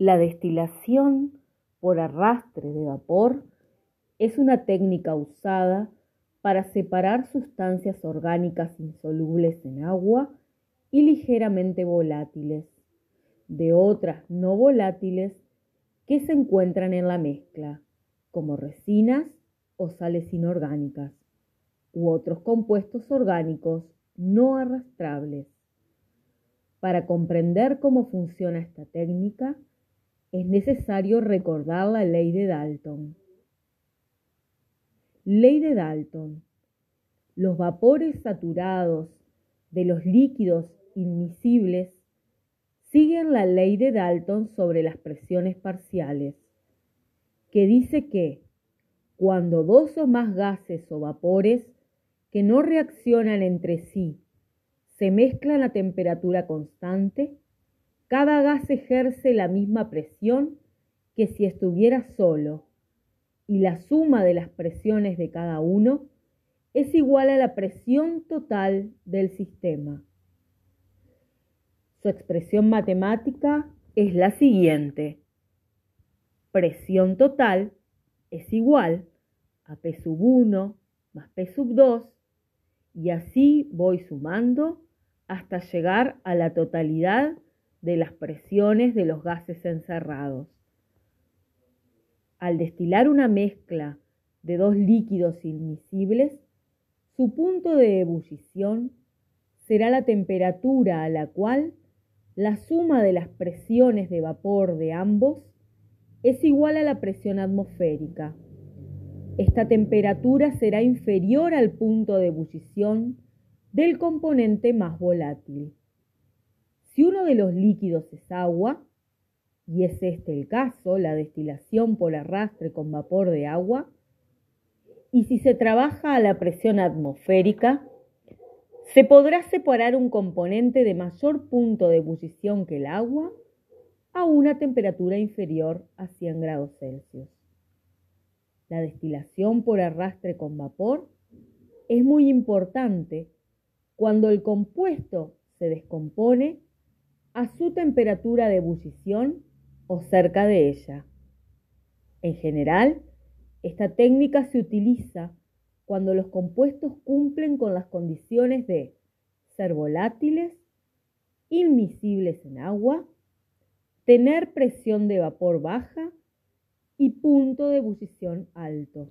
La destilación por arrastre de vapor es una técnica usada para separar sustancias orgánicas insolubles en agua y ligeramente volátiles de otras no volátiles que se encuentran en la mezcla, como resinas o sales inorgánicas u otros compuestos orgánicos no arrastrables. Para comprender cómo funciona esta técnica, es necesario recordar la ley de Dalton. Ley de Dalton. Los vapores saturados de los líquidos inmisibles siguen la ley de Dalton sobre las presiones parciales, que dice que cuando dos o más gases o vapores que no reaccionan entre sí se mezclan a temperatura constante, cada gas ejerce la misma presión que si estuviera solo, y la suma de las presiones de cada uno es igual a la presión total del sistema. Su expresión matemática es la siguiente. Presión total es igual a P sub 1 más P sub 2 y así voy sumando hasta llegar a la totalidad de las presiones de los gases encerrados. Al destilar una mezcla de dos líquidos inmisibles, su punto de ebullición será la temperatura a la cual la suma de las presiones de vapor de ambos es igual a la presión atmosférica. Esta temperatura será inferior al punto de ebullición del componente más volátil. Si uno de los líquidos es agua, y es este el caso, la destilación por arrastre con vapor de agua, y si se trabaja a la presión atmosférica, se podrá separar un componente de mayor punto de ebullición que el agua a una temperatura inferior a 100 grados Celsius. La destilación por arrastre con vapor es muy importante cuando el compuesto se descompone a su temperatura de ebullición o cerca de ella. En general, esta técnica se utiliza cuando los compuestos cumplen con las condiciones de ser volátiles, inmisibles en agua, tener presión de vapor baja y punto de ebullición alto.